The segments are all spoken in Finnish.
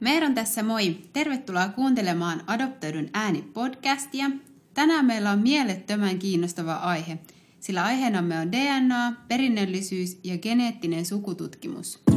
Meidän tässä moi! Tervetuloa kuuntelemaan Adoptoidun ääni-podcastia. Tänään meillä on mielettömän kiinnostava aihe, sillä aiheenamme on DNA, perinnöllisyys ja geneettinen sukututkimus.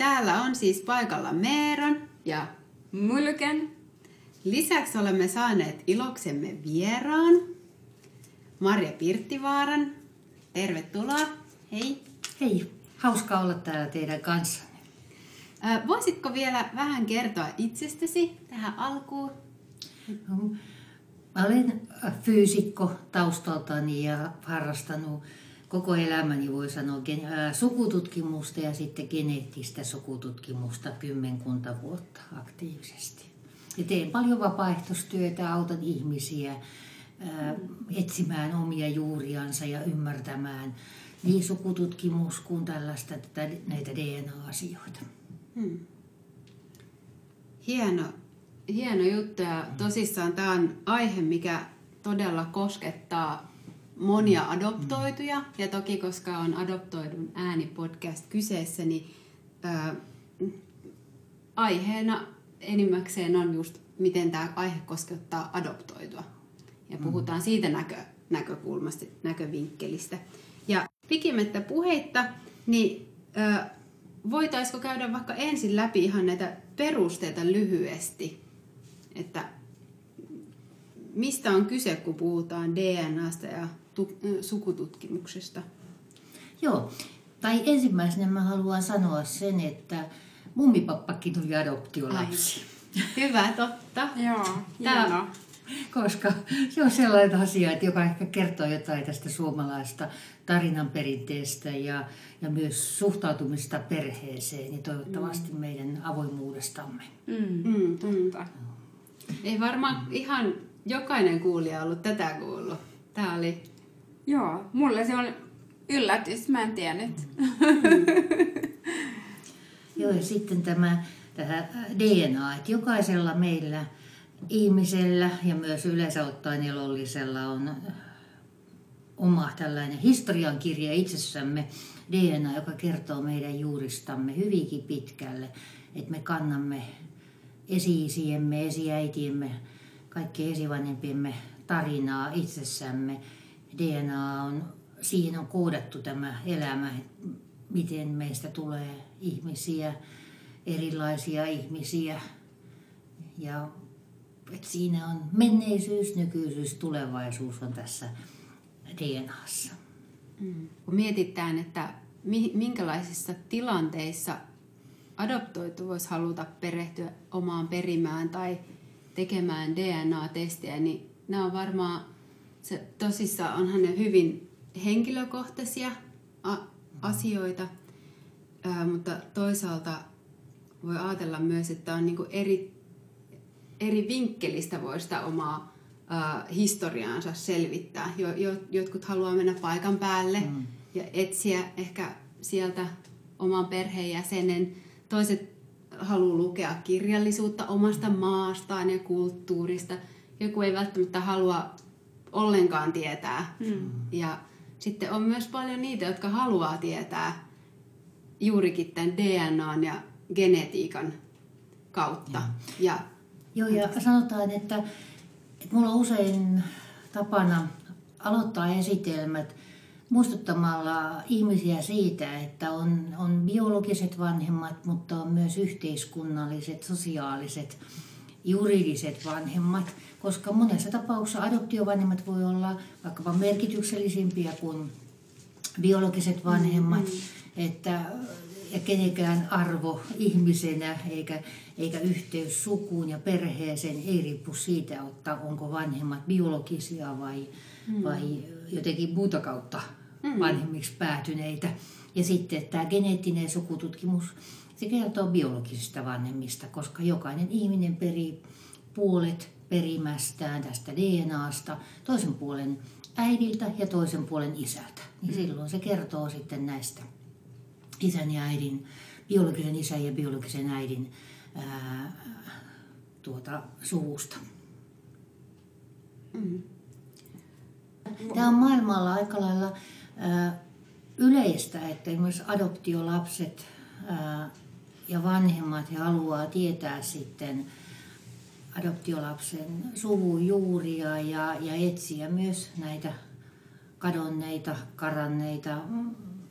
Täällä on siis paikalla Meeron ja Mulken. lisäksi olemme saaneet iloksemme vieraan Marja Pirttivaaran. Tervetuloa. Hei. Hei, hauska olla täällä teidän kanssa. Ö, Voisitko vielä vähän kertoa itsestäsi tähän alkuun? Mä olen fyysikko taustaltani ja harrastanut koko elämäni, voi sanoa, sukututkimusta ja sitten geneettistä sukututkimusta kymmenkunta vuotta aktiivisesti. Ja teen paljon vapaaehtoistyötä, autan ihmisiä ää, etsimään omia juuriansa ja ymmärtämään niin sukututkimus kuin tällaista, tätä, näitä DNA-asioita. Hmm. Hieno, hieno juttu ja tosissaan tämä on aihe, mikä todella koskettaa monia adoptoituja. Ja toki koska on adoptoidun äänipodcast kyseessä, niin ää, aiheena enimmäkseen on just, miten tämä aihe koskettaa adoptoitua. Ja puhutaan siitä näkö, näkökulmasta, näkövinkkelistä. Ja pikimettä puheitta, niin ää, voitaisiko käydä vaikka ensin läpi ihan näitä perusteita lyhyesti, että mistä on kyse, kun puhutaan DNAsta ja sukututkimuksesta? Joo, tai ensimmäisenä mä haluan sanoa sen, että mummipappakin tuli adoptiolapsi. Hyvä, totta. Joo, Tää- hienoa. Koska se on sellainen asia, että joka ehkä kertoo jotain tästä suomalaista tarinan perinteestä ja, ja myös suhtautumista perheeseen ja toivottavasti meidän avoimuudestamme. Mm. Mm, Totta. Ei varmaan ihan jokainen kuulija ollut tätä kuullut. Tämä oli... Joo, mulle se on yllätys, mä en tiennyt. Joo, ja sitten tämä, tämä DNA, että jokaisella meillä ihmisellä ja myös yleensä ottaen elollisella on oma tällainen historiankirja itsessämme, DNA, joka kertoo meidän juuristamme hyvinkin pitkälle, että me kannamme esi-isiemme, esiäitiemme, kaikkien esivanhempiemme tarinaa itsessämme. DNA on, siihen on koodattu tämä elämä, miten meistä tulee ihmisiä, erilaisia ihmisiä. Ja että siinä on menneisyys, nykyisyys, tulevaisuus on tässä DNAssa. Mm. Kun mietitään, että mi- minkälaisissa tilanteissa adoptoitu voisi haluta perehtyä omaan perimään tai tekemään DNA-testejä, niin nämä on varmaan, se, tosissaan onhan ne hyvin henkilökohtaisia a- asioita, ää, mutta toisaalta voi ajatella myös, että on niinku eri, eri vinkkelistä voi sitä omaa ää, historiaansa selvittää. Jo, jo, jotkut haluaa mennä paikan päälle mm. ja etsiä ehkä sieltä oman perheenjäsenen. Toiset haluaa lukea kirjallisuutta omasta maastaan ja kulttuurista. Joku ei välttämättä halua ollenkaan tietää. Mm. Ja sitten on myös paljon niitä, jotka haluaa tietää juurikin tämän DNAn ja genetiikan kautta. Ja, Joo, ja sanotaan, että, että mulla on usein tapana aloittaa esitelmät muistuttamalla ihmisiä siitä, että on, on biologiset vanhemmat, mutta on myös yhteiskunnalliset, sosiaaliset, juridiset vanhemmat, koska monessa tapauksessa adoptiovanhemmat voi olla vaikkapa merkityksellisimpiä kuin biologiset vanhemmat, mm-hmm. että ja kenenkään arvo ihmisenä eikä, eikä yhteys sukuun ja perheeseen ei riippu siitä, että onko vanhemmat biologisia vai, mm. vai jotenkin muuta kautta mm. vanhemmiksi päätyneitä. Ja sitten tämä geneettinen sukututkimus, se kertoo biologisista vanhemmista, koska jokainen ihminen perii puolet perimästään tästä DNAsta, toisen puolen äidiltä ja toisen puolen isältä. Niin silloin se kertoo sitten näistä isän ja äidin, biologisen isän ja biologisen äidin ää, tuota, suvusta. Mm. Tämä on maailmalla aika lailla yleistä, että esimerkiksi adoptiolapset ja vanhemmat he haluaa tietää sitten adoptiolapsen suvun juuria ja, ja etsiä myös näitä kadonneita, karanneita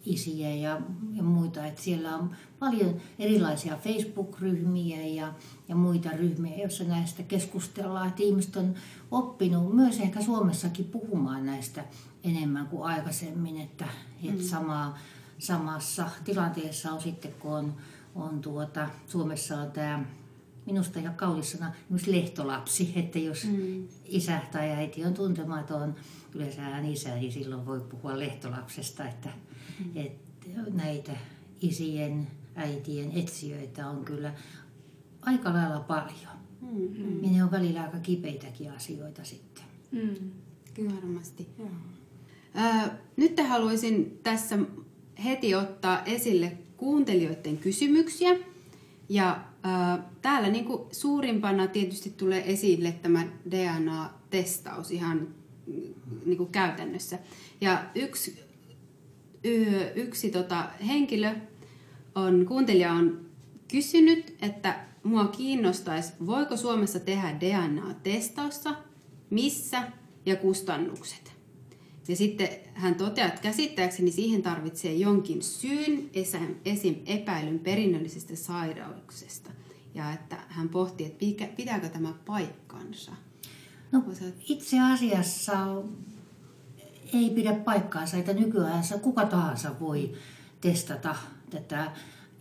isiä ja, ja muita. Et siellä on paljon erilaisia Facebook-ryhmiä ja, ja muita ryhmiä, joissa näistä keskustellaan. Et ihmiset on oppinut myös ehkä Suomessakin puhumaan näistä enemmän kuin aikaisemmin, että, et mm. sama, samassa tilanteessa on sitten, kun on, on tuota, Suomessa on tämä minusta ihan kaunis sana, myös lehtolapsi, että jos mm. isä tai äiti on tuntematon, yleensä hän isä, niin silloin voi puhua lehtolapsesta, että, mm. että näitä isien, äitien etsijöitä on kyllä aika lailla paljon. Mm-hmm. Ja ne on välillä aika kipeitäkin asioita sitten. Mm. Kyllä varmasti. Mm. Nyt haluaisin tässä heti ottaa esille kuuntelijoiden kysymyksiä. Ja täällä niin kuin suurimpana tietysti tulee esille tämä DNA-testaus ihan niin kuin käytännössä. Ja yksi, yksi tota, henkilö, on, kuuntelija on kysynyt, että mua kiinnostaisi, voiko Suomessa tehdä DNA-testausta, missä ja kustannukset. Ja sitten hän toteaa, että käsittääkseni siihen tarvitsee jonkin syyn, esim. epäilyn perinnöllisestä sairauksesta. Ja että hän pohtii, että pitääkö tämä paikkansa. No, itse asiassa ei pidä paikkaansa, että nykyään kuka tahansa voi testata tätä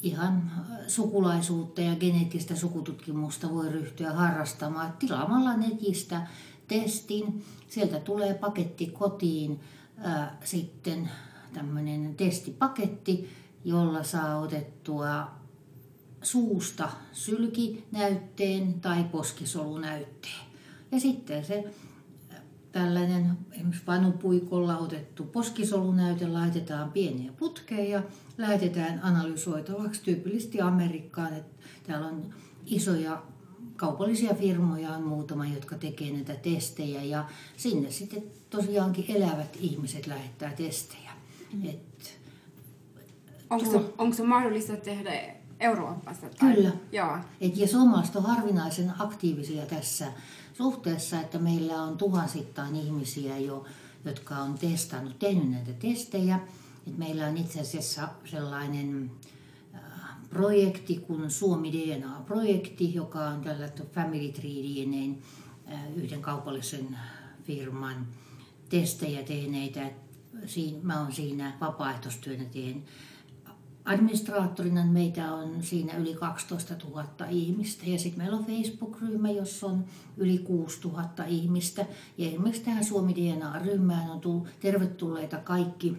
ihan sukulaisuutta ja geneettistä sukututkimusta voi ryhtyä harrastamaan tilaamalla netistä testin. Sieltä tulee paketti kotiin, ää, sitten tämmöinen testipaketti, jolla saa otettua suusta sylkinäytteen tai poskisolunäytteen. Ja sitten se tällainen esimerkiksi vanupuikolla otettu poskisolunäyte laitetaan pieniä putkeen ja lähetetään analysoitavaksi tyypillisesti Amerikkaan. Että täällä on isoja kaupallisia firmoja on muutama, jotka tekee näitä testejä ja sinne sitten tosiaankin elävät ihmiset lähettää testejä. Mm. Et, onko, se, onko se mahdollista tehdä Euroopassa? Tai? Kyllä. Joo. Et, ja suomalaiset on harvinaisen aktiivisia tässä suhteessa, että meillä on tuhansittain ihmisiä jo, jotka on testannut, tehnyt näitä testejä. Et meillä on itse asiassa sellainen projekti kuin Suomi DNA-projekti, joka on tällä Family Tree DNAn yhden kaupallisen firman testejä tehneitä. Siin, mä oon siinä vapaaehtoistyönä teen administraattorina meitä on siinä yli 12 000 ihmistä ja sitten meillä on Facebook-ryhmä, jossa on yli 6 000 ihmistä. Ja esimerkiksi tähän Suomi DNA-ryhmään on tullut tervetulleita kaikki,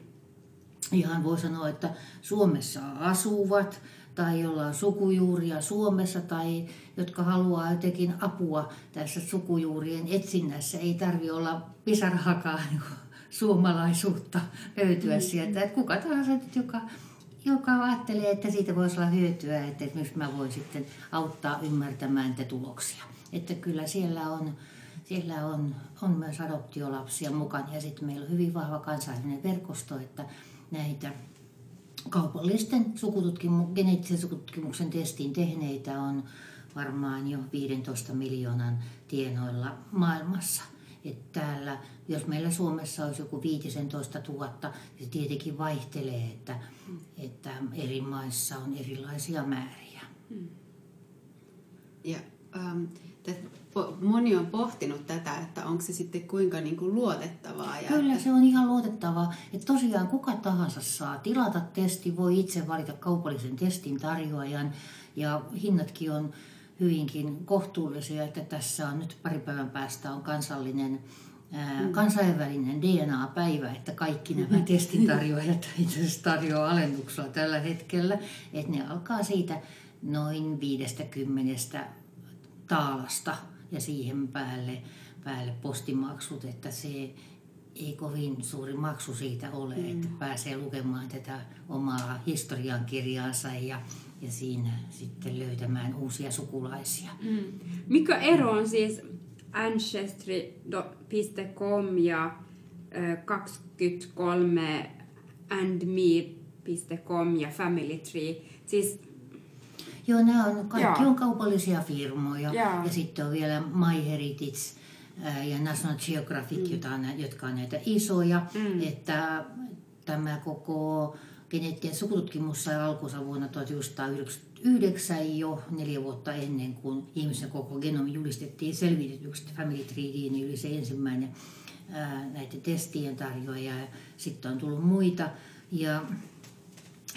ihan voi sanoa, että Suomessa asuvat tai jolla on sukujuuria Suomessa tai jotka haluaa jotenkin apua tässä sukujuurien etsinnässä. Ei tarvi olla pisarahakaan niin suomalaisuutta löytyä mm. sieltä. Että kuka tahansa, joka, joka ajattelee, että siitä voisi olla hyötyä, että myös mä voin sitten auttaa ymmärtämään niitä tuloksia. Että kyllä siellä on, siellä on, on myös adoptiolapsia mukana ja sitten meillä on hyvin vahva kansainvälinen verkosto, että näitä kaupallisten sukututkimu- geneettisen sukututkimuksen testin tehneitä on varmaan jo 15 miljoonan tienoilla maailmassa. Että täällä, jos meillä Suomessa olisi joku 15 000, niin se tietenkin vaihtelee, että, että eri maissa on erilaisia määriä. Ja, um, moni on pohtinut tätä, että onko se sitten kuinka niin kuin luotettavaa. Ja Kyllä että... se on ihan luotettavaa. Että tosiaan kuka tahansa saa tilata testi, voi itse valita kaupallisen testin tarjoajan ja hinnatkin on hyvinkin kohtuullisia, että tässä on nyt pari päivän päästä on kansallinen mm. kansainvälinen DNA-päivä, että kaikki nämä mm-hmm. testintarjoajat itse asiassa tarjoaa alennuksella tällä hetkellä, että ne alkaa siitä noin 50 taalasta ja siihen päälle, päälle postimaksut, että se ei kovin suuri maksu siitä ole, mm. että pääsee lukemaan tätä omaa historiankirjaansa ja, ja siinä sitten löytämään uusia sukulaisia. Mm. Mikä ero on siis ancestry.com ja 23 andme.com ja Family Tree? Siis Joo, nämä on, kaikki Joo. on kaupallisia firmoja. Joo. Ja sitten on vielä MyHeritage ja National Geographic, mm. jota on, jotka on näitä isoja. Mm. Että tämä koko geneettinen sukututkimus sai alkunsa vuonna 1999 jo neljä vuotta ennen kuin ihmisen koko genomi julistettiin selvitetyksi. Family Tree DNA oli se ensimmäinen ää, näiden testien tarjoaja ja sitten on tullut muita. Ja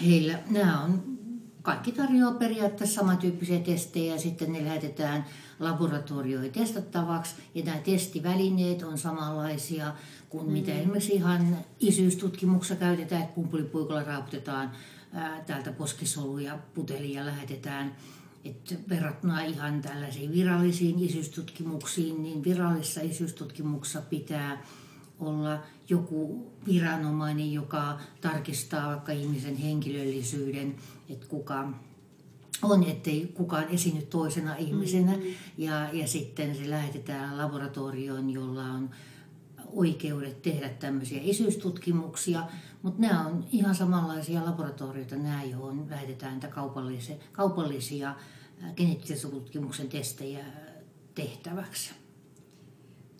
heillä, nämä on kaikki tarjoaa periaatteessa samantyyppisiä testejä ja sitten ne lähetetään laboratorioihin testattavaksi. Ja nämä testivälineet on samanlaisia kuin mm. mitä esimerkiksi ihan isyystutkimuksessa käytetään, että pumpulipuikolla raaputetaan ää, täältä poskisoluja putelia ja lähetetään. Et verrattuna ihan tällaisiin virallisiin isyystutkimuksiin, niin virallisessa isyystutkimuksessa pitää olla joku viranomainen, joka tarkistaa vaikka ihmisen henkilöllisyyden, että kuka on, ettei kukaan esiinny toisena ihmisenä. Mm-hmm. Ja, ja sitten se lähetetään laboratorioon, jolla on oikeudet tehdä tämmöisiä isyystutkimuksia, mutta nämä on ihan samanlaisia laboratorioita, nämä johon lähetetään kaupallisia, kaupallisia geneettisen tutkimuksen testejä tehtäväksi.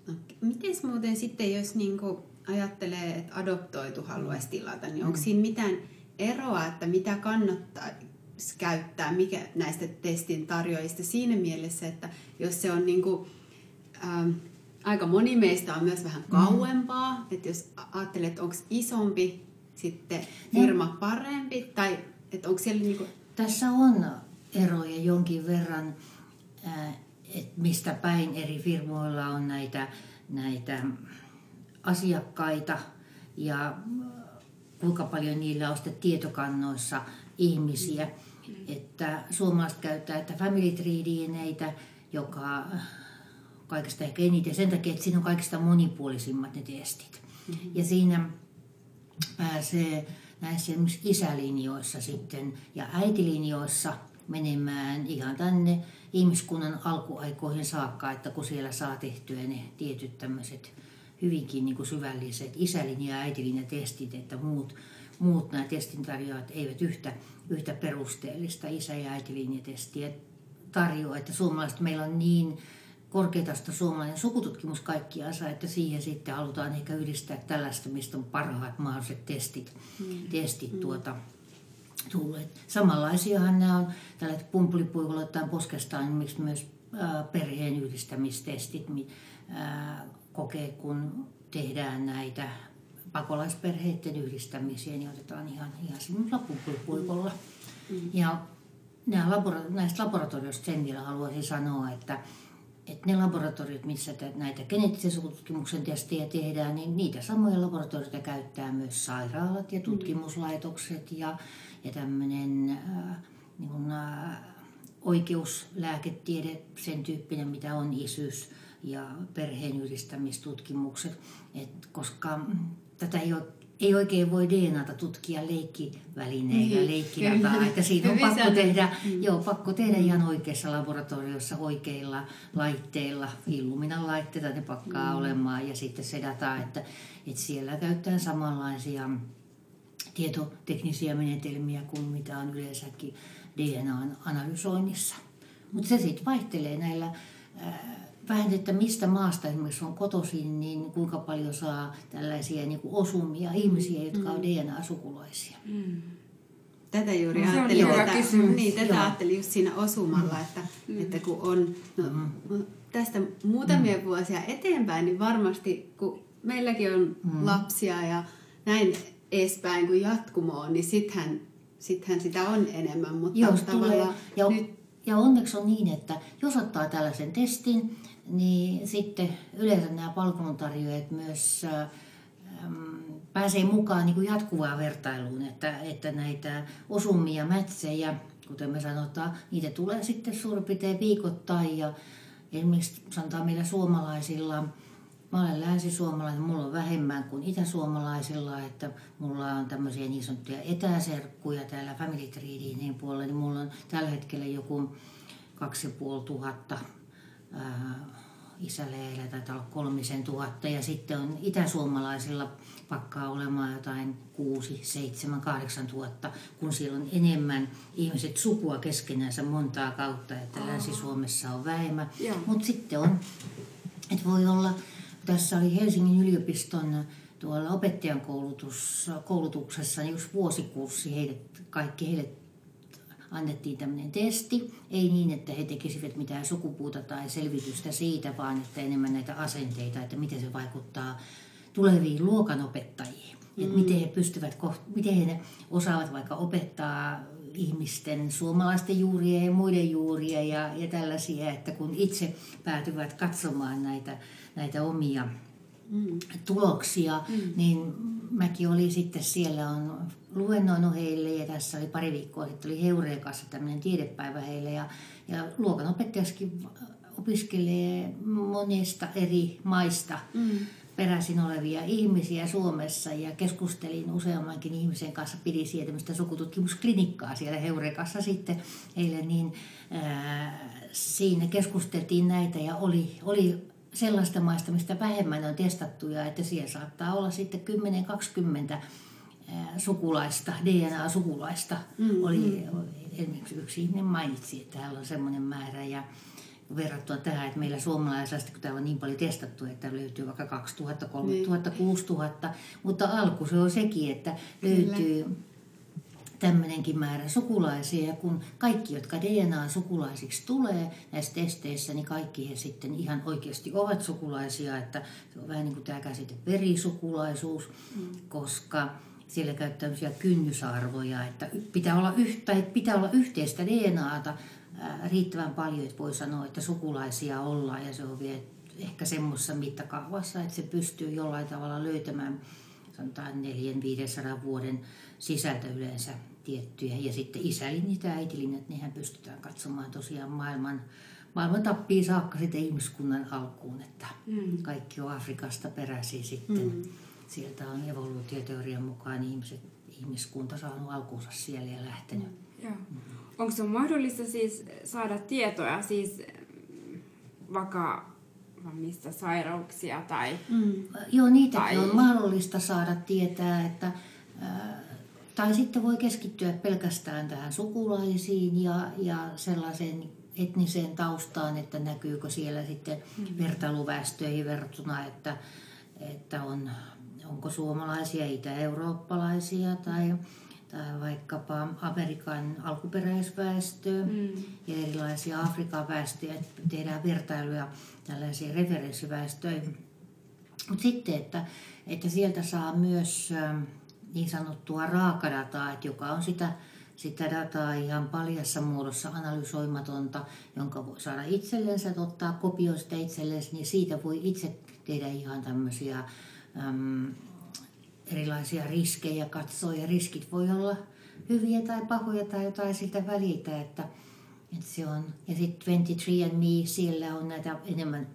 No, miten muuten sitten, jos niinku ajattelee, että adoptoitu haluaisi tilata, niin onko mm. siinä mitään eroa, että mitä kannattaa käyttää, mikä näistä testin tarjoajista siinä mielessä, että jos se on niinku, ähm, aika moni meistä on myös vähän mm. kauempaa, mm. että jos ajattelee, että onko isompi sitten firma no. parempi, tai että onko siellä niinku... Tässä on eroja jonkin verran, äh, että mistä päin eri firmoilla on näitä, näitä asiakkaita ja kuinka paljon niillä on sitten tietokannoissa ihmisiä. Että suomalaiset käyttää että Family Tree DNAtä, joka kaikista ehkä eniten sen takia, että siinä on kaikista monipuolisimmat ne testit. Mm-hmm. Ja siinä pääsee näissä esimerkiksi isälinjoissa sitten ja äitilinjoissa menemään ihan tänne ihmiskunnan alkuaikoihin saakka, että kun siellä saa tehtyä ne tietyt tämmöiset hyvinkin niin kuin syvälliset isälinja- ja äitilinja-testit, että muut, muut nämä testintarjoajat eivät yhtä, yhtä perusteellista isä- ja äitilinjatestiä tarjoa. Että suomalaiset meillä on niin korkeataista suomalainen sukututkimus kaikkiansa, että siihen sitten halutaan ehkä yhdistää tällaista, mistä on parhaat mahdolliset testit, mm. testit mm. tuota, tulleet. Samanlaisiahan nämä on tällaiset pumpulipuikolla tai poskestaan miksi myös perheen yhdistämistestit, kokee, kun tehdään näitä pakolaisperheiden yhdistämisiä, niin otetaan ihan, ihan semmoisella pumpulipuikolla. Mm. Ja nämä labora- näistä laboratorioista sen vielä haluaisin sanoa, että, että ne laboratoriot, missä te, näitä geneettisen sukututkimuksen testejä tehdään, niin niitä samoja laboratorioita käyttää myös sairaalat ja mm. tutkimuslaitokset ja, ja tämmöinen äh, niin kuin, äh, oikeuslääketiede, sen tyyppinen, mitä on isyys ja perheenyhdistämistutkimukset, et koska tätä ei, ole, ei oikein voi DNAta tutkia leikkivälineillä, niin, leikkidataa, että siinä on pakko tehdä, mm. joo, pakko tehdä ihan oikeassa laboratoriossa oikeilla laitteilla, Illuminan laitteita ne pakkaa mm. olemaan ja sitten se data, että, että siellä käytetään samanlaisia tietoteknisiä menetelmiä kuin mitä on yleensäkin DNAn analysoinnissa. Mutta se sitten vaihtelee näillä vähän, että mistä maasta esimerkiksi on kotoisin, niin kuinka paljon saa tällaisia niin kuin osumia ihmisiä, jotka on mm. DNA-sukulaisia. Mm. Tätä juuri no, ajattelin, tätä, niin, tätä ajattelin just siinä osumalla, että, mm. että kun on no, mm. tästä muutamia mm. vuosia eteenpäin, niin varmasti kun meilläkin on mm. lapsia ja näin edespäin kuin jatkumoon, niin sittenhän, sittenhän sitä on enemmän, mutta Jos tavallaan tulee, ja, nyt... ja onneksi on niin, että jos ottaa tällaisen testin, niin sitten yleensä nämä palveluntarjoajat myös ähm, pääsee mukaan niin kuin jatkuvaan vertailuun, että, että näitä osumia, mätsejä, kuten me sanotaan, niitä tulee sitten suurin piirtein viikoittain. Ja esimerkiksi sanotaan meillä suomalaisilla Mä olen länsisuomalainen, mulla on vähemmän kuin itäsuomalaisilla, että mulla on tämmöisiä niin sanottuja etäserkkuja täällä Family Treein puolella, niin mulla on tällä hetkellä joku 2500 isäleillä taitaa olla kolmisen tuhatta ja sitten on itäsuomalaisilla pakkaa olemaan jotain kuusi, seitsemän, kahdeksan tuhatta, kun siellä on enemmän ihmiset sukua keskenänsä montaa kautta, että oh. Länsi-Suomessa on vähemmän. Mutta sitten on, että voi olla, tässä oli Helsingin yliopiston tuolla opettajan koulutuksessa niin yksi vuosikurssi heidät, kaikki heille annettiin tämmöinen testi. Ei niin, että he tekisivät mitään sukupuuta tai selvitystä siitä, vaan että enemmän näitä asenteita, että miten se vaikuttaa tuleviin luokanopettajiin. Mm. Että miten he pystyvät, miten he osaavat vaikka opettaa ihmisten, suomalaisten juuria ja muiden juuria ja, ja tällaisia, että kun itse päätyvät katsomaan näitä, näitä omia mm. tuloksia, mm. niin mäkin olin sitten siellä on luennoinut heille ja tässä oli pari viikkoa sitten oli Heureekassa tämmöinen tiedepäivä heille ja, ja luokanopettajaskin opiskelee monesta eri maista. Mm peräisin olevia ihmisiä Suomessa ja keskustelin useammankin ihmisen kanssa, pidin siellä tämmöistä sukututkimusklinikkaa siellä Heurekassa sitten eilen, niin ää, siinä keskusteltiin näitä ja oli, oli sellaista maista, mistä vähemmän on testattuja, että siellä saattaa olla sitten 10-20 sukulaista, DNA-sukulaista. Mm, oli, mm. esimerkiksi yksi ihminen mainitsi, että täällä on semmoinen määrä ja verrattuna tähän, että meillä suomalaisista, kun täällä on niin paljon testattu, että löytyy vaikka 2000, 3000, niin. 6000, mutta alku se on sekin, että löytyy Kyllä. Tämmöinenkin määrä sukulaisia, ja kun kaikki, jotka DNA-sukulaisiksi tulee näissä testeissä, niin kaikki he sitten ihan oikeasti ovat sukulaisia, että se on vähän niin kuin tämä käsite verisukulaisuus, mm. koska siellä käyttää kynnysarvoja, että pitää olla, yhtä, pitää olla yhteistä DNAta, riittävän paljon, että voi sanoa, että sukulaisia ollaan. Ja se on vielä ehkä semmoisessa mittakaavassa, että se pystyy jollain tavalla löytämään sanotaan 400-500 vuoden sisältä yleensä tiettyjä. Ja sitten isälinnit ja äitilinnit, nehän pystytään katsomaan tosiaan maailman, maailman tappiin saakka sitten ihmiskunnan alkuun, että mm. kaikki on Afrikasta peräisin sitten. Mm. Sieltä on evoluutioteorian mukaan ihmiset, ihmiskunta saanut alkuunsa siellä ja lähtenyt. Mm. Mm onko se mahdollista siis saada tietoja siis vakavammista sairauksia tai... Mm. Joo, niitäkin tai... on mahdollista saada tietää, että tai sitten voi keskittyä pelkästään tähän sukulaisiin ja, ja sellaiseen etniseen taustaan, että näkyykö siellä sitten mm. vertailuväestöihin verrattuna, että, että on, onko suomalaisia, itä-eurooppalaisia tai tai vaikkapa Amerikan alkuperäisväestöä mm. ja erilaisia Afrikan väestöjä, että tehdään vertailuja tällaisiin referenssiväestöihin. Mutta sitten, että, että sieltä saa myös ähm, niin sanottua raakadataa, että joka on sitä, sitä dataa ihan paljassa muodossa analysoimatonta, jonka voi saada itsellensä, että ottaa kopioista itsellensä, niin siitä voi itse tehdä ihan tämmöisiä äm, erilaisia riskejä katsoa ja riskit voi olla hyviä tai pahoja tai jotain siltä välitä, että, että se on. Ja sitten 23andMe, siellä on näitä enemmän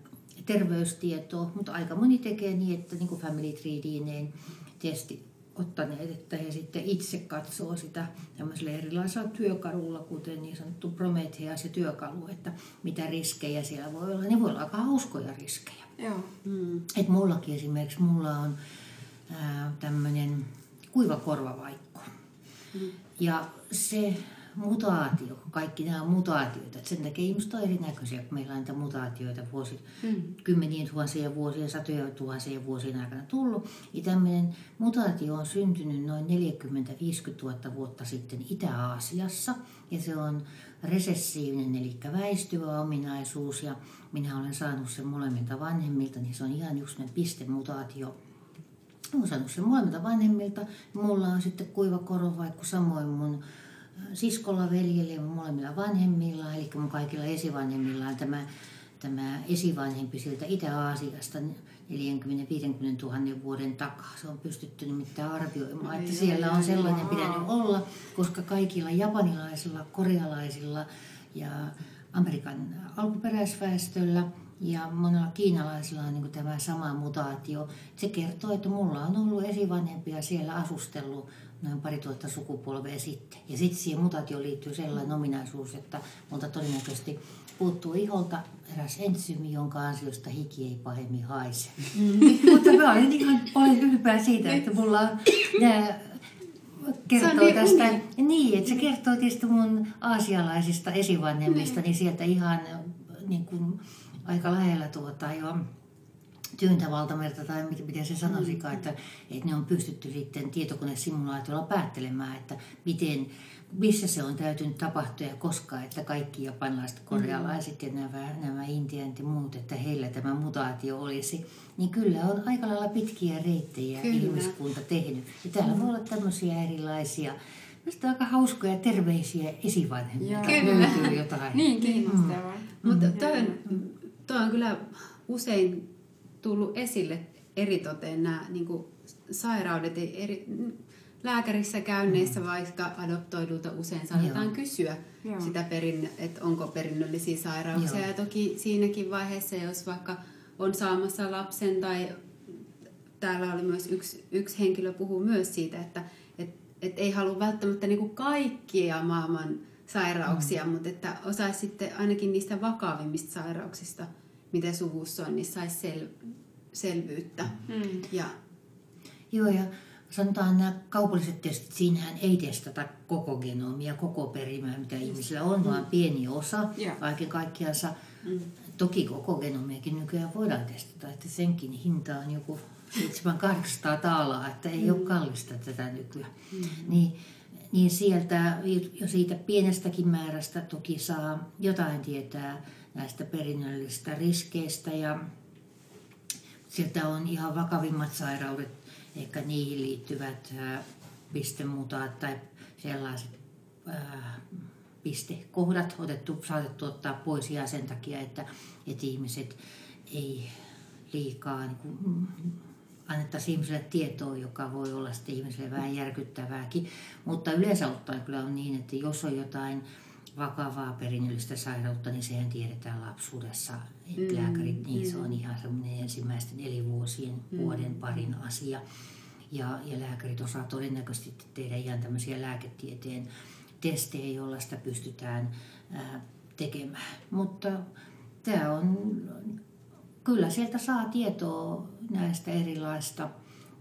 terveystietoa, mutta aika moni tekee niin, että niin kuin Family Tree niin testi ottaneet, että he sitten itse katsoo sitä tämmöisellä erilaisella työkalulla, kuten niin sanottu Prometheus ja työkalu, että mitä riskejä siellä voi olla. Ne voi olla aika hauskoja riskejä. Joo. Mm. Et mullakin esimerkiksi, mulla on tämmöinen kuiva korvavaikko. Mm. Ja se mutaatio, kaikki nämä mutaatioita, sen takia ihmiset on erinäköisiä, kun meillä on näitä mutaatioita vuosi, mm. kymmenien tuhansien vuosien, satoja tuhansien vuosien aikana tullut. Ja tämmöinen mutaatio on syntynyt noin 40-50 000 vuotta sitten Itä-Aasiassa ja se on resessiivinen, eli väistyvä ominaisuus ja minä olen saanut sen molemmilta vanhemmilta, niin se on ihan just pistemutaatio olen saanut sen molemmilta vanhemmilta. Mulla on sitten kuiva korovaikku samoin mun siskolla, veljellä ja molemmilla vanhemmilla, eli mun kaikilla esivanhemmilla on tämä, tämä esivanhempi sieltä Itä-Aasiasta 40-50 000 vuoden takaa. Se on pystytty nimittäin arvioimaan, että siellä on sellainen pitänyt olla, koska kaikilla japanilaisilla, korealaisilla ja Amerikan alkuperäisväestöllä Ja monella kiinalaisilla on niin tämä sama mutaatio. Se kertoo, että mulla on ollut esivanhempia siellä asustellut noin pari tuhatta sukupolvea sitten. Ja sitten siihen mutaatioon liittyy sellainen ominaisuus, että multa todennäköisesti puuttuu iholta eräs entsyymi, jonka ansiosta hiki ei pahemmin haise. Mm. Mutta mä olen ihan olen ylpeä siitä, että mulla on nämä kertoo niin tästä, uni. niin, että se kertoo tietysti mun aasialaisista esivanhemmista, niin sieltä ihan niin kuin, aika lähellä tuota jo tyyntä valtamerta tai miten se sanoisikaan, että, että ne on pystytty sitten tietokonesimulaatiolla päättelemään, että miten, missä se on täytynyt tapahtua ja koska, että kaikki japanilaiset, korealaiset ja nämä, nämä intianit ja muut, että heillä tämä mutaatio olisi, niin kyllä on aika lailla pitkiä reittejä kyllä. ihmiskunta tehnyt. Ja täällä mm. voi olla tämmöisiä erilaisia Minusta aika hauskoja terveisiä esivanhemmilta. Löytyy jotain. niin, kiinnostavaa. Mm. Mutta toi on, toi on kyllä usein tullut esille eritoteen nämä niin kuin sairaudet. Eri, lääkärissä käynneissä, mm. vaikka adoptoidulta usein saatetaan Joo. kysyä Joo. sitä, perin, että onko perinnöllisiä sairauksia. Joo. Ja toki siinäkin vaiheessa, jos vaikka on saamassa lapsen tai täällä oli myös yksi, yksi henkilö puhuu myös siitä, että et, et ei halua välttämättä niinku kaikkia maailman sairauksia, mm. mutta että osaisi sitten ainakin niistä vakavimmista sairauksista – mitä suvussa on, niin saisi sel, selvyyttä. Mm. Ja, Joo, ja sanotaan nämä kaupalliset testit, siinähän ei testata koko genomia, koko perimää, mitä ihmisillä on, vaan mm. pieni osa yeah. kaiken kaikkiansa. Mm. Toki koko genomiakin nykyään voidaan testata, että senkin hinta on joku 700 taalaa, että ei mm. ole kallista tätä nykyään. Mm. Niin, niin sieltä jo siitä pienestäkin määrästä toki saa jotain tietää näistä perinnöllisistä riskeistä ja sieltä on ihan vakavimmat sairaudet, ehkä niihin liittyvät pistemutaat tai sellaiset pistekohdat otettu, saatettu ottaa pois ja sen takia, että, että ihmiset ei liikaa niin kuin, annettaisiin ihmiselle tietoa, joka voi olla sitten ihmiselle vähän järkyttävääkin. Mutta yleensä ottaen kyllä on niin, että jos on jotain vakavaa perinnöllistä sairautta, niin sehän tiedetään lapsuudessa. Että mm, lääkärit, niin se on ihan semmoinen ensimmäisten elinvuosien mm. vuoden parin asia. Ja, ja lääkärit osaa todennäköisesti tehdä ihan tämmöisiä lääketieteen testejä, joilla sitä pystytään ää, tekemään. Mutta tämä on, kyllä sieltä saa tietoa näistä erilaista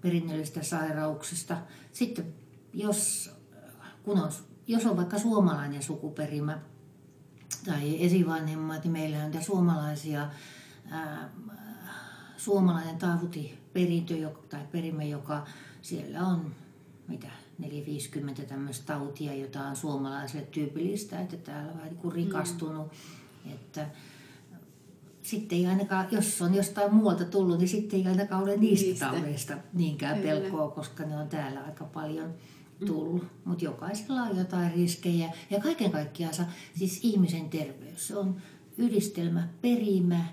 perinnöllisistä sairauksista. Sitten jos, kun on jos on vaikka suomalainen sukuperimä tai esivanhemmat, niin meillä on suomalaisia, ää, suomalainen taavutiperintö tai perimä, joka siellä on mitä 450 tämmöistä tautia, jota on suomalaisille tyypillistä, että täällä on vähän niin kuin rikastunut. Mm. Että sitten ei ainakaan, jos on jostain muualta tullut, niin sitten ei ainakaan ole niistä, niistä. taudeista niinkään Kyllä. pelkoa, koska ne on täällä aika paljon tullut, mm. mutta jokaisella on jotain riskejä. Ja kaiken kaikkiaan siis ihmisen terveys, se on yhdistelmä, perimä,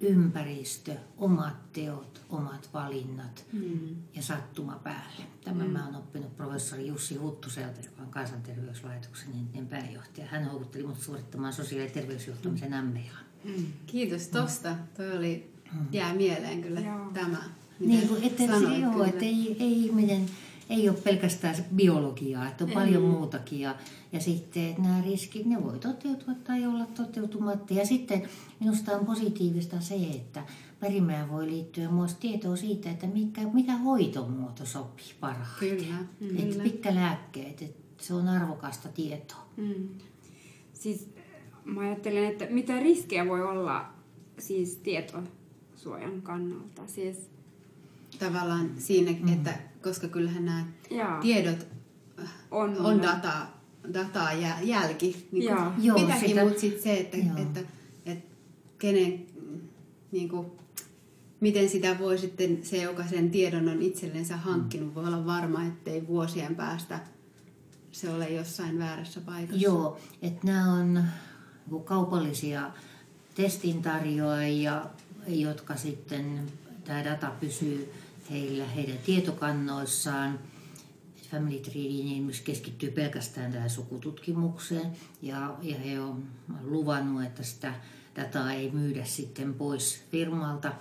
ympäristö, omat teot, omat valinnat mm. ja sattuma päälle. Tämä mm. mä oon oppinut professori Jussi Huttuselta, joka on kansanterveyslaitoksen entinen pääjohtaja. Hän houkutteli mut suorittamaan sosiaali- ja terveysjohtamisen mm. MBA. Mm. Kiitos tosta. Mm. Toi oli, jää mieleen kyllä Joo. tämä. Niin kuin, että, sanoit, joo, että ei, ei ihminen ei ole pelkästään biologiaa, että on ei. paljon muutakin. Ja, ja sitten että nämä riskit, ne voi toteutua tai olla toteutumatta. Ja sitten minusta on positiivista se, että perimään voi liittyä myös tietoa siitä, että mikä, mikä hoitomuoto sopii parhaiten. Kyllä, kyllä. Että pitkä lääkkeet, että se on arvokasta tietoa. Mm. Siis mä ajattelen, että mitä riskejä voi olla siis tietosuojan kannalta? Siis tavallaan siinä, mm. että koska kyllähän nämä Jaa. tiedot äh, on, on dataa, dataa ja jälki. Niin Jaa. Joo, mitäkin, sitä... mutta sitten se, että, että, että, että kenen, niin kuin, miten sitä voi sitten se, joka sen tiedon on itsellensä hankkinut, voi olla varma, ettei vuosien päästä se ole jossain väärässä paikassa. Joo, että nämä on kaupallisia testintarjoajia, jotka sitten tämä data pysyy heillä heidän tietokannoissaan. Family Tree myös keskittyy pelkästään tähän sukututkimukseen ja, ja he on luvannut, että sitä dataa ei myydä sitten pois firmalta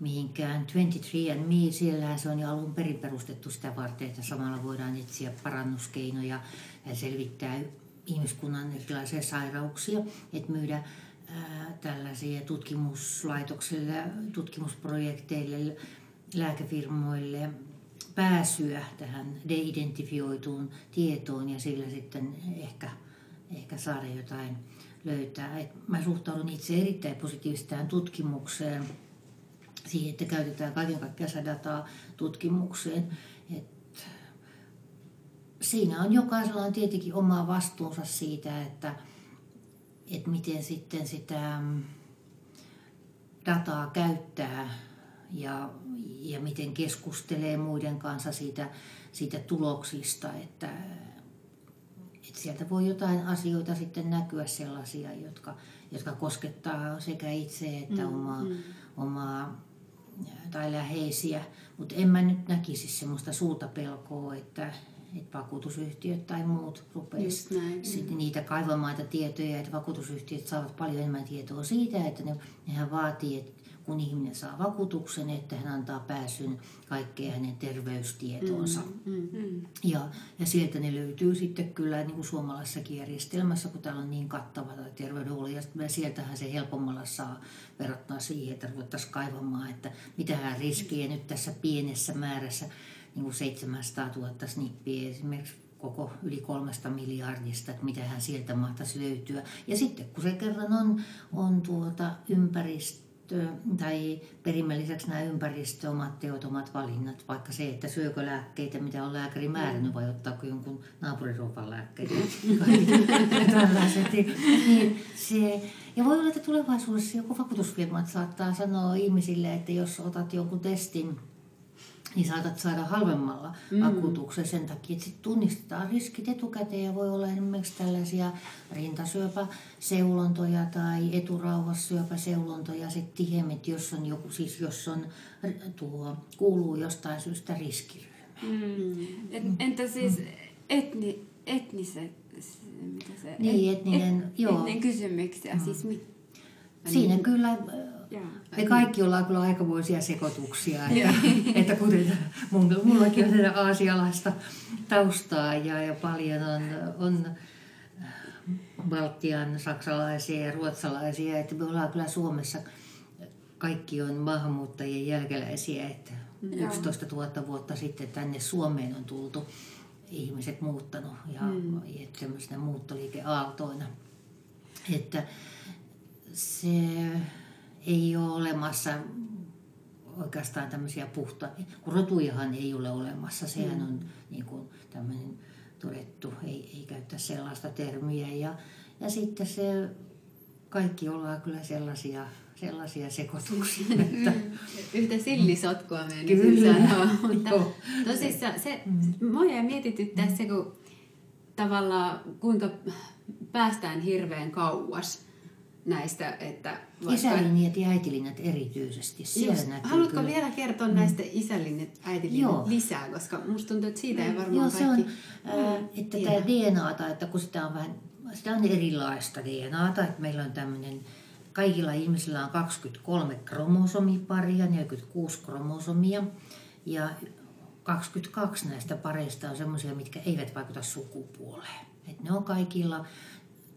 mihinkään. 23andMe, siellä se on jo alun perin perustettu sitä varten, että samalla voidaan etsiä parannuskeinoja ja selvittää ihmiskunnan erilaisia sairauksia, että myydä tällaisia tutkimuslaitoksille, tutkimusprojekteille, lääkefirmoille pääsyä tähän de-identifioituun tietoon ja sillä sitten ehkä, ehkä saada jotain löytää. Et mä suhtaudun itse erittäin positiivisesti tähän tutkimukseen, siihen, että käytetään kaiken kaikkiaan dataa tutkimukseen. Et siinä on jokaisella on tietenkin oma vastuunsa siitä, että, että miten sitten sitä dataa käyttää ja, ja miten keskustelee muiden kanssa siitä, siitä tuloksista, että, että sieltä voi jotain asioita sitten näkyä sellaisia, jotka, jotka koskettaa sekä itse että mm, omaa, mm. omaa tai läheisiä, mutta en mä nyt näkisi semmoista suurta pelkoa, että, että vakuutusyhtiöt tai muut rupeaisivat sitten niitä kaivamaan tietoja, että vakuutusyhtiöt saavat paljon enemmän tietoa siitä, että ne, nehän vaatii, että kun ihminen saa vakuutuksen, että hän antaa pääsyn kaikkeen hänen terveystietonsa. Mm, mm, mm. Ja, ja sieltä ne löytyy sitten kyllä niin kuin suomalaisessakin järjestelmässä, kun täällä on niin kattava terveydenhuolto. Ja sieltähän se helpommalla saa verrattuna siihen, että ruvettaisiin kaivamaan, että mitähän riskejä nyt tässä pienessä määrässä, niin kuin 700 000 snippiä esimerkiksi koko yli kolmesta miljardista, että mitä hän sieltä mahtaisi löytyä. Ja sitten kun se kerran on, on tuota ympäristö, tai perimmäiseksi nämä ympäristö, omat teot, omat valinnat, vaikka se, että syökö lääkkeitä, mitä on lääkäri määrännyt, vai ottaako jonkun naapuriruokan lääkkeitä, tällaiset, niin se, ja voi olla, että tulevaisuudessa joku vakuutusfirmat saattaa sanoa ihmisille, että jos otat jonkun testin, niin saatat saada halvemmalla mm. vakuutuksen sen takia, että sit tunnistetaan riskit etukäteen ja voi olla esimerkiksi tällaisia rintasyöpäseulontoja tai eturauhassyöpäseulontoja sitten tihemmin, jos on joku, siis jos on tuo, kuuluu jostain syystä riskiryhmään. Mm. Entä siis etni, etniset, mitä se, niin, etninen, et, joo. etninen kysymyksiä, mm. siis mit, Siinä niin, kyllä me kaikki ollaan kyllä aikamoisia sekoituksia, että, että kuten mun, mullakin on tätä aasialaista taustaa ja, ja paljon on, on Baltian saksalaisia ja ruotsalaisia, että me ollaan kyllä Suomessa, kaikki on maahanmuuttajien jälkeläisiä, että 11 000 vuotta sitten tänne Suomeen on tultu ihmiset muuttanut ja mm. tämmöisenä muuttoliikeaaltoina. Että se ei ole olemassa oikeastaan tämmöisiä puhta, kun rotujahan ei ole olemassa, sehän mm. on niin kuin tämmöinen todettu, ei, ei käyttä sellaista termiä. Ja, ja sitten se, kaikki ollaan kyllä sellaisia, sellaisia sekoituksia. Että... Yhtä sillisotkua kyllä. sanoa. Mutta tosissaan se, mm. mua jäi mietityttää se, kun tavallaan kuinka päästään hirveän kauas näistä, että vaikka... Isälinjat ja äitilinjat erityisesti. Siellä Just, näkyy haluatko kyllä. vielä kertoa mm. näistä isälinjat, äitilinjat Joo. lisää, koska musta tuntuu, että siitä ei varmaan Joo, se on, äh, että tämä DNAta, että kun sitä on vähän, sitä on erilaista DNAta, että meillä on tämmöinen, kaikilla ihmisillä on 23 kromosomiparia, 46 kromosomia, ja 22 näistä pareista on semmoisia, mitkä eivät vaikuta sukupuoleen. Et ne on kaikilla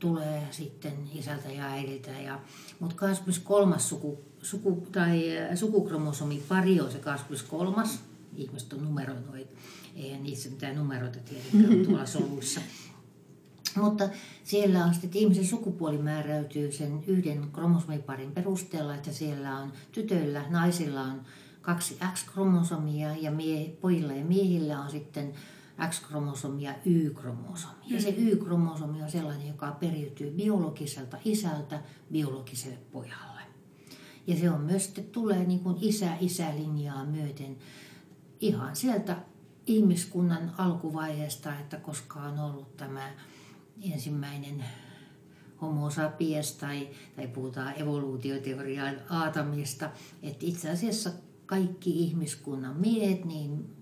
tulee sitten isältä ja äidiltä. Ja, mutta 23. Suku, suku, tai sukukromosomi pari on se 23. Ihmiset on numeroinnut, eihän niissä mitään numeroita tiedä tuolla soluissa. Mutta siellä on sitten, että ihmisen sukupuoli määräytyy sen yhden kromosomiparin perusteella, että siellä on tytöillä, naisilla on kaksi X-kromosomia ja mie, pojilla ja miehillä on sitten X-kromosomi ja Y-kromosomi. Ja se mm. Y-kromosomi on sellainen, joka periytyy biologiselta isältä biologiselle pojalle. Ja se on myös, että tulee niin kuin isä-isälinjaa myöten ihan sieltä ihmiskunnan alkuvaiheesta, että koska on ollut tämä ensimmäinen homo sapiens tai, tai puhutaan evoluutioteoriaan aatamista, että itse asiassa kaikki ihmiskunnan miehet, niin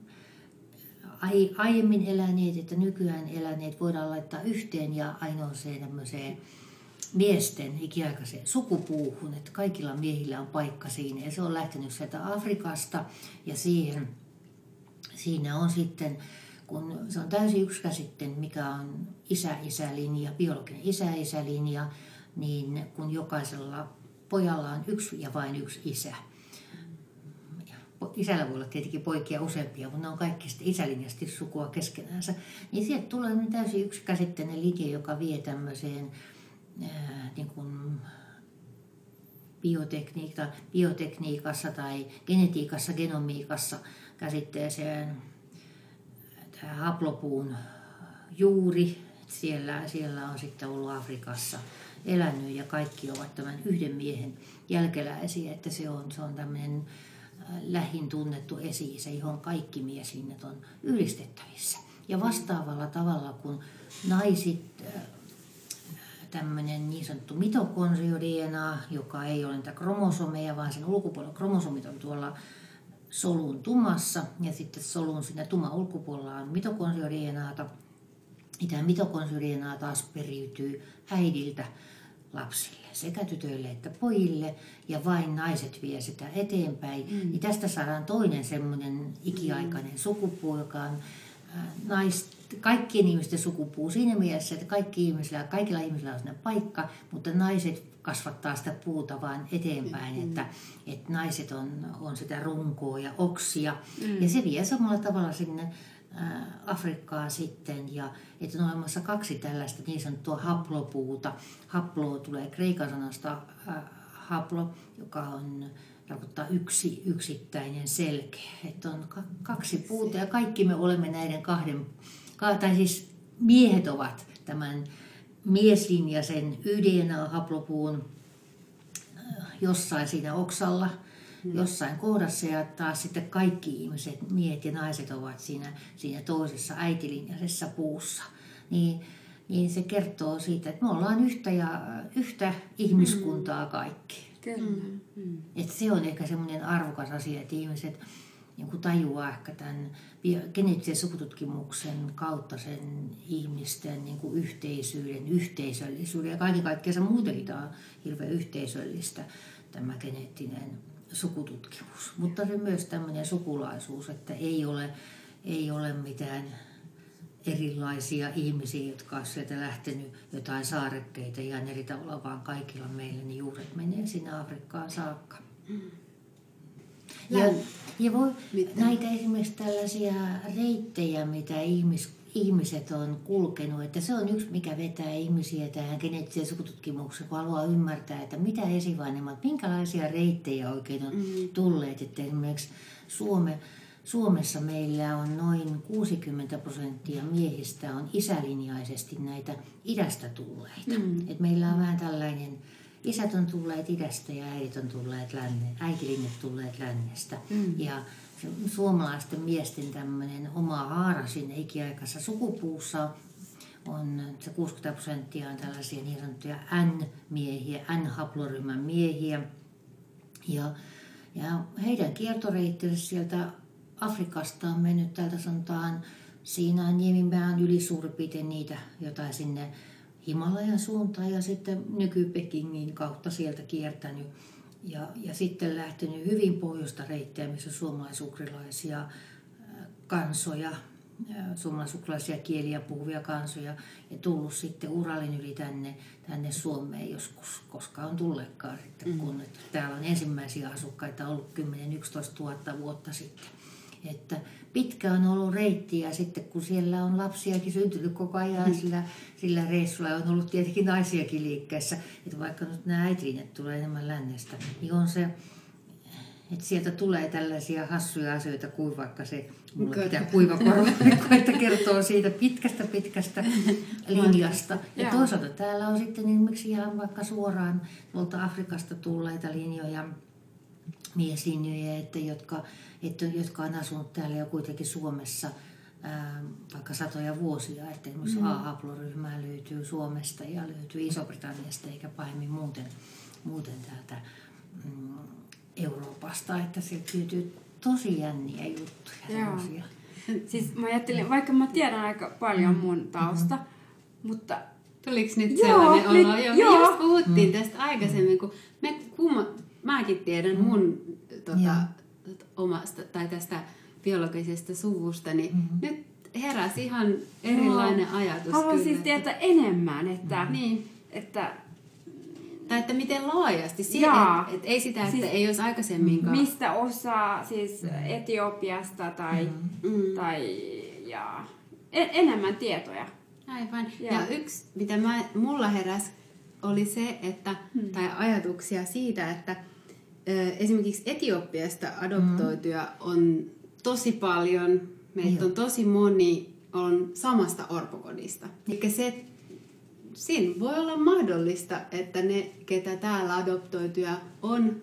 aiemmin eläneet että nykyään eläneet voidaan laittaa yhteen ja ainoaseen tämmöiseen miesten ikiaikaiseen sukupuuhun, että kaikilla miehillä on paikka siinä. Ja se on lähtenyt sieltä Afrikasta ja siihen, siinä on sitten, kun se on täysin yksikäsitten, mikä on isä-isälinja, biologinen isä-isälinja, niin kun jokaisella pojalla on yksi ja vain yksi isä. Isällä voi olla tietenkin poikia useampia, mutta ne on kaikki isälinjasti sukua keskenänsä. Niin sieltä tulee täysin yksikäsitteinen linja, joka vie tämmöiseen niin kuin biotekniikka, biotekniikassa tai genetiikassa, genomiikassa käsitteeseen tämä haplopuun juuri. Siellä, siellä on sitten ollut Afrikassa elänyt ja kaikki ovat tämän yhden miehen jälkeläisiä, että se on, se on tämmöinen lähin tunnettu esi johon kaikki mieslinjat on yhdistettävissä. Ja vastaavalla tavalla kun naisit tämmöinen niin sanottu mitokondrio-DNA, joka ei ole niitä kromosomeja, vaan sen ulkopuolella kromosomit on tuolla solun tumassa ja sitten solun siinä tumman ulkopuolella on mitokondrio-DNAta. Tämä mitokondrio-DNA taas periytyy äidiltä lapsille, sekä tytöille että pojille, ja vain naiset vie sitä eteenpäin. Mm. Niin tästä saadaan toinen semmoinen ikiaikainen mm. sukupuu, joka on naist, kaikkien ihmisten sukupuu siinä mielessä, että kaikki ihmisillä, kaikilla ihmisillä on paikka, mutta naiset kasvattaa sitä puuta vaan eteenpäin, mm. että, että naiset on, on sitä runkoa ja oksia. Mm. Ja se vie samalla tavalla sinne Afrikkaan sitten ja että on olemassa kaksi tällaista niin sanottua haplopuuta. Haplo tulee kreikan sanasta haplo, joka on tarkoittaa yksi yksittäinen selkeä. Että on kaksi puuta ja kaikki me olemme näiden kahden, tai siis miehet ovat tämän mieslinjaisen YDNA-haplopuun jossain siinä oksalla. Jossain kohdassa ja taas sitten kaikki ihmiset, miehet ja naiset ovat siinä, siinä toisessa äitilinjaisessa puussa. Niin, niin se kertoo siitä, että me ollaan yhtä, ja, yhtä ihmiskuntaa mm. kaikki. Kyllä. Mm. Että se on ehkä semmoinen arvokas asia, että ihmiset niin kuin tajuaa ehkä tämän geneettisen sukututkimuksen kautta sen ihmisten niin kuin yhteisyyden, yhteisöllisyyden ja kaiken kaikkiaan se muutenkin tämä on hirveän yhteisöllistä tämä geneettinen sukututkimus, mutta se myös tämmöinen sukulaisuus, että ei ole, ei ole mitään erilaisia ihmisiä, jotka ovat sieltä lähtenyt jotain saarekkeita ihan eri tavalla, vaan kaikilla meillä niin juuret menee sinne Afrikkaan saakka. Ja, ja voi, näitä esimerkiksi tällaisia reittejä, mitä ihmis, ihmiset on kulkenut. Että se on yksi, mikä vetää ihmisiä tähän geneettiseen sukututkimukseen, kun haluaa ymmärtää, että mitä esivanhemmat, minkälaisia reittejä oikein on mm. tulleet. Että esimerkiksi Suome, Suomessa meillä on noin 60 prosenttia miehistä on isälinjaisesti näitä idästä tulleita. Mm. Et meillä on vähän tällainen, isät on tulleet idästä ja äidit on tulleet länne, äitilinjat tulleet lännestä. Mm. Ja suomalaisten miesten tämmöinen oma haara sinne ikiaikaisessa sukupuussa on, se 60 prosenttia on tällaisia niin sanottuja N-miehiä, N-haploryhmän miehiä. Ja, ja heidän kiertoreittinsä sieltä Afrikasta on mennyt täältä sanotaan siinä Nieminpään yli suurin piirtein niitä jotain sinne Himalajan suuntaan ja sitten nyky-Pekingin kautta sieltä kiertänyt ja, ja sitten lähtenyt hyvin pohjoista reittiä, missä suomalaisukrilaisia kansoja, suomalaisukrilaisia kieliä puhuvia kansoja ja tullut sitten Uralin yli tänne, tänne Suomeen joskus, koska on tullekaan sitten, mm. kun että täällä on ensimmäisiä asukkaita ollut 10-11 000 vuotta sitten. Että pitkä on ollut reitti ja sitten kun siellä on lapsiakin syntynyt koko ajan sillä, sillä reissulla on ollut tietenkin naisiakin liikkeessä, että vaikka nyt nämä äitinet tulee enemmän lännestä, niin on se, että sieltä tulee tällaisia hassuja asioita kuin vaikka se, mulla Kyllä. pitää kuiva korva, että kertoo siitä pitkästä pitkästä linjasta. Ja toisaalta täällä on sitten esimerkiksi ihan vaikka suoraan tuolta Afrikasta tulleita linjoja, mieslinjoja, että jotka että, jotka on asunut täällä jo kuitenkin Suomessa ää, vaikka satoja vuosia. Että esimerkiksi mm. A-haploryhmää löytyy Suomesta ja löytyy Iso-Britanniasta eikä pahemmin muuten, muuten täältä mm, Euroopasta. Että sieltä löytyy tosi jänniä juttuja. Joo. Siis mä ajattelin, vaikka mä tiedän aika paljon mun tausta, mm-hmm. mutta Tuliko nyt Joo, sellainen nyt- olo? Joo, joo. Me just puhuttiin tästä aikaisemmin, kun me kumma, mäkin tiedän mun tota, tota, omasta tai tästä biologisesta suvusta, niin nyt heräsi ihan erilainen ajatus. Haluan kyllä, siis että- tietää enemmän, että, Niin. että Tai että miten laajasti. Jaa. et, et ei sitä, että Siis ei olisi aikaisemminkaan. mistä osaa siis Etiopiasta tai, Mm. tai ja, en, enemmän tietoja. Aivan. Joo. Ja yksi, mitä mä, mulla heräs, oli se, että, Hmm. tai ajatuksia siitä, että esimerkiksi Etiopiasta adoptoituja on tosi paljon, meitä Joo. on tosi moni, on samasta orpokodista. Eli se, siinä voi olla mahdollista, että ne, ketä täällä adoptoituja on,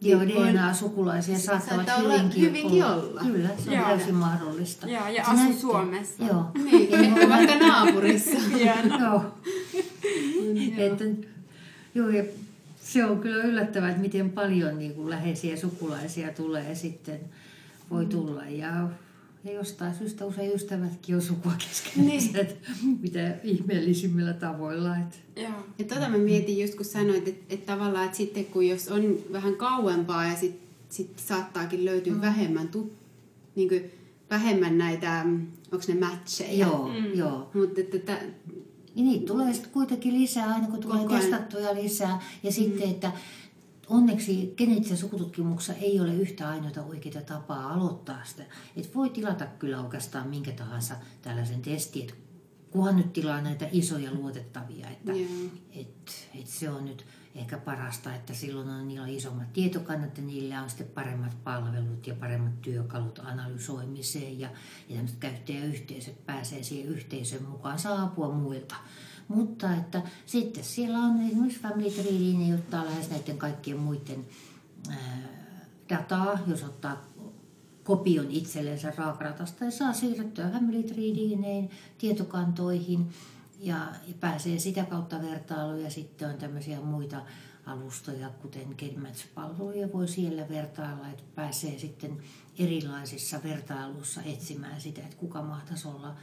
Joo, niin DNA-sukulaisia saattavat saattaa olla hyvinkin, hyvinkin olla. Kyllä, se on Joo. täysin mahdollista. Joo, ja asu näyttää- Suomessa. Joo. niin, vaikka naapurissa. Joo. Joo. Että, joo, ja se on kyllä yllättävää, että miten paljon niin kuin läheisiä sukulaisia tulee sitten, voi tulla. Ja, ja jostain syystä usein ystävätkin on sukua keskenään, Niin. että mitä ihmeellisimmillä tavoilla. Että, Joo. Ja tota mä mietin just kun sanoit, että, että tavallaan, että sitten kun jos on vähän kauempaa ja sitten sit saattaakin löytyä mm. vähemmän, tu, niin kuin, vähemmän näitä, onko ne matcheja? joo, mm. joo. Mutta että, että, Ja niitä tulee sitten kuitenkin lisää, aina kun tulee Koko testattuja lisää. Ja sitten, että onneksi geneettisessä sukututkimuksessa ei ole yhtä ainoita oikeita tapaa aloittaa sitä. Että voi tilata kyllä oikeastaan minkä tahansa tällaisen testin, että kunhan nyt tilaa näitä isoja luotettavia. Että Joo. et, et se on nyt ehkä parasta, että silloin on niillä isommat tietokannat ja niillä on sitten paremmat palvelut ja paremmat työkalut analysoimiseen ja, ja tämmöiset käyttäjäyhteisöt pääsee siihen yhteisön mukaan, saa apua muilta. Mutta että sitten siellä on esimerkiksi Family Tree, ne ottaa lähes näiden kaikkien muiden ää, dataa, jos ottaa kopion itsellensä raakaratasta ja saa siirrettyä Family Tree tietokantoihin ja, pääsee sitä kautta vertailuun ja sitten on tämmöisiä muita alustoja, kuten GetMatch-palveluja voi siellä vertailla, että pääsee sitten erilaisissa vertailuissa etsimään sitä, että kuka mahtaisi olla,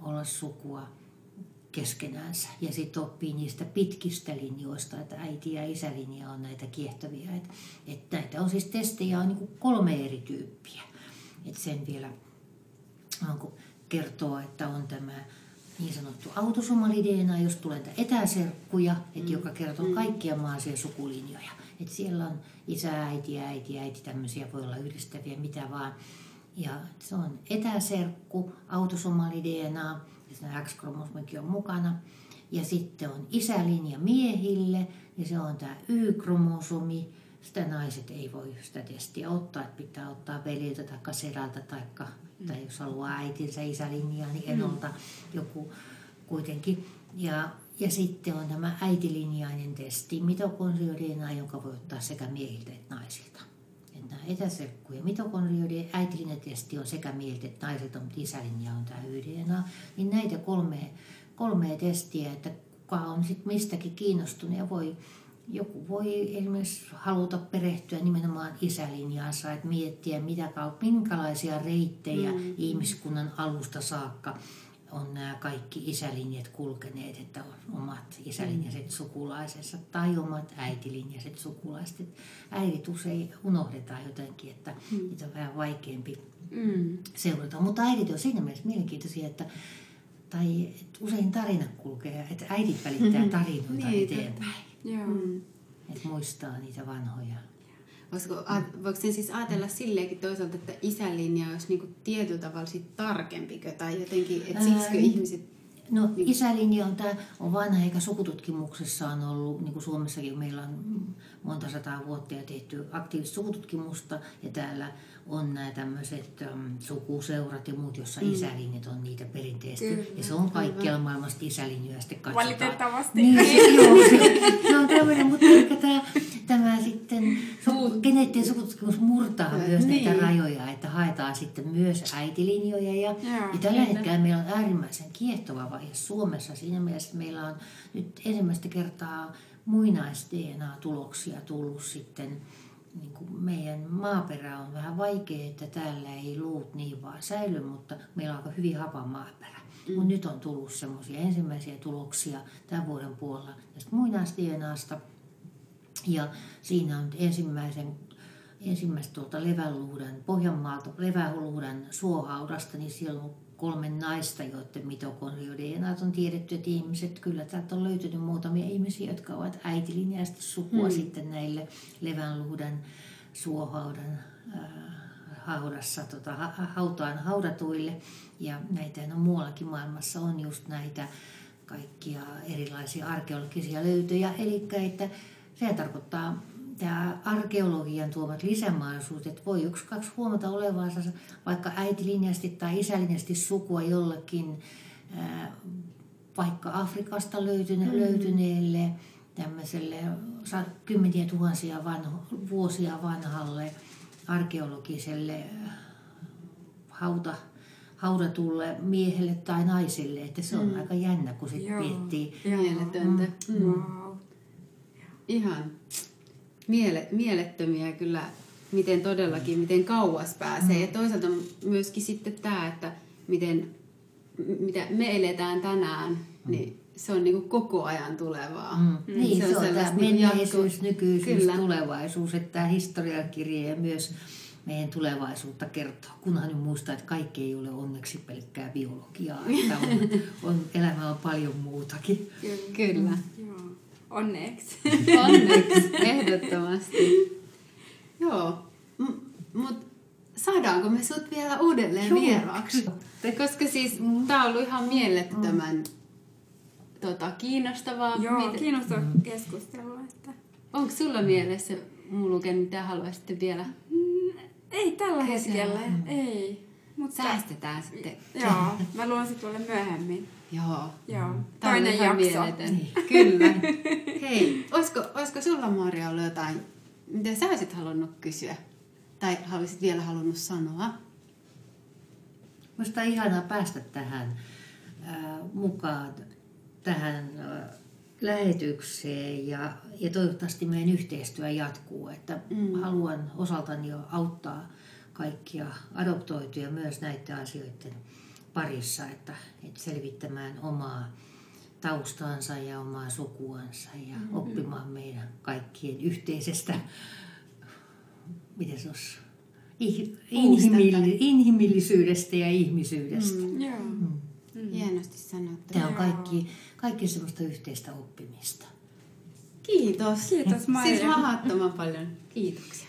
olla sukua keskenäänsä. Ja sitten oppii niistä pitkistä linjoista, että äiti- ja isälinja on näitä kiehtovia. Että, että näitä on siis testejä on niin kolme eri tyyppiä. Että sen vielä kertoo, että on tämä niin sanottu autosomali DNA, jos tulee näitä etäserkkuja, että joka kertoo kaikkia maisia sukulinjoja. Että siellä on isä, äiti, äiti, äiti, tämmöisiä voi olla yhdistäviä, mitä vaan. Ja se on etäserkku, autosomali DNA, ja siinä X-kromosomikin on mukana. Ja sitten on isälinja miehille, ja se on tämä Y-kromosomi. Sitä naiset ei voi sitä testiä ottaa, että pitää ottaa veliltä tai sedältä, tai, tai jos haluaa äitinsä isälinjaa, niin enolta joku kuitenkin. Ja, ja sitten on tämä äitilinjainen testi, mitokondriodna, jonka voi ottaa sekä miehiltä että naisilta. Että nämä etäserkku ja mitokondriodien äitilinjatesti on sekä miehiltä että naisilta, mutta isälinja on tämä YDNA. Niin näitä kolme, kolmea testiä, että kuka on sitten mistäkin kiinnostunut ja voi joku voi esimerkiksi haluta perehtyä nimenomaan isälinjaansa, että miettiä mitä minkälaisia reittejä mm. ihmiskunnan alusta saakka on nämä kaikki isälinjat kulkeneet, että on omat isälinjaiset sukulaisensa tai omat äitilinjaiset sukulaiset. Et Äidit usein unohdetaan jotenkin, että mm. niitä on vähän vaikeampi Mm. seurata. Mutta äidit on siinä mielessä mielenkiintoisia, että tai että usein tarinat kulkee, että äidit välittää tarinoita Niin, eteenpäin. Joo. Mm. Että muistaa niitä vanhoja. Voisiko, a- voiko sen siis ajatella silleenkin toisaalta, että isälinja olisi niinku tietyllä tavalla sit tarkempikö tai jotenkin, että siksikö Ää, ihmiset... No isälinja on, tämä on vanha, eikä sukututkimuksessa on ollut, niin kuin Suomessakin meillä on monta sataa vuotta ja tehty aktiivista sukututkimusta, ja täällä on nämä tämmöiset um, sukuseurat ja muut, jossa mm. isälinjat on niitä perinteisesti. Kyllä, ja se on kaikkialla maailmassa isälinjoja sitten katsotaan. Valitettavasti. Niin, se, joo, se, se on tämmöinen, mutta ehkä tämä, tämä sitten su, geneettinen sukututkimus murtaa myös Niin. näitä rajoja, että haetaan sitten myös äitilinjoja. Ja, Joo, ja tällä kyllä. hetkellä meillä on äärimmäisen kiehtova vaihe Suomessa siinä mielessä, että meillä on nyt ensimmäistä kertaa muinais-DNA-tuloksia tullut sitten niin kuin meidän maaperä on vähän vaikea, että täällä ei luut niin vaan säily, mutta meillä on aika hyvin hapa maaperä. Mm. Mutta nyt on tullut semmoisia ensimmäisiä tuloksia tämän vuoden puolella tästä muinaisDNAsta. Ja siinä on ensimmäisen ensimmäistä tuolta Levänluhdan, Pohjanmaalta Levänluhdan suohaudasta, niin siellä on kolme naista, joiden mitokondriodNAt on tiedetty, että ihmiset, kyllä täältä on löytynyt muutamia ihmisiä, jotka ovat äitilinjasta sukua mm. sitten näille Levänluhdan suohaudan äh, haudassa, tota, hautaan haudatuille. Ja näitä on muuallakin maailmassa on just näitä kaikkia erilaisia arkeologisia löytöjä. Eli että se tarkoittaa tämä arkeologian tuomat lisämahdollisuudet, että voi yksi kaksi huomata olevansa vaikka äitilinjasti tai isälinjasti sukua jollekin vaikka Afrikasta löytyne, mm. löytyneelle tämmöiselle kymmeniä tuhansia vanho, vuosia vanhalle arkeologiselle hauta, haudatulle miehelle tai naiselle. Että se on mm. aika jännä, kun sitten miettii. Mieletöntä. Mm. Mm. Wow. Ihan miele, mielettömiä kyllä, miten todellakin, miten kauas pääsee. Ja toisaalta myöskin sitten tämä, että miten, mitä me eletään tänään, niin se on niin koko ajan tulevaa. Mm. Niin, se on, se on tämä niin menneisyys, nykyisyys, Kyllä. tulevaisuus, että tämä historiankirja ja myös meidän tulevaisuutta kertoo. Kunhan nyt muistaa, että kaikki ei ole onneksi pelkkää biologiaa, että on, on, elämä on paljon muutakin. Kyllä. Kyllä. Mm. Onneksi. Onneksi, ehdottomasti. Joo, M- mutta saadaanko me sut vielä uudelleen Joo. vieraaksi? Koska siis tämä on ollut ihan mielettömän mm. tota, kiinnostavaa. Joo, Miten... kiinnostavaa mm. keskustelua. Että... Onko sulla mielessä Muluken, mitä haluaisit vielä? Mm, ei tällä hetkellä, mm. ei. Mutta... Säästetään sitten. Joo, mä luon se tuolle myöhemmin. Joo. Joo. Toinen jakso. Mieletön. Kyllä. Hei, olisiko, olisiko sulla Maria ollut jotain, mitä sä olisit halunnut kysyä? Tai haluaisit vielä halunnut sanoa? Minusta on ihanaa päästä tähän äh, mukaan, tähän äh, lähetykseen ja, ja toivottavasti meidän yhteistyö jatkuu. Että mm. Haluan osaltani jo auttaa kaikkia adoptoituja myös näiden asioiden parissa, että, että selvittämään omaa taustansa ja omaa sukuansa ja mm-hmm. oppimaan meidän kaikkien yhteisestä, miten se olisi, inhimilli, inhimillisyydestä ja ihmisyydestä. Mm. Joo. Mm. Mm. Hienosti sanottu. Tämä on kaikki, kaikki semmoista yhteistä oppimista. Kiitos. Kiitos Maija. Siis mahdottoman paljon. Kiitoksia.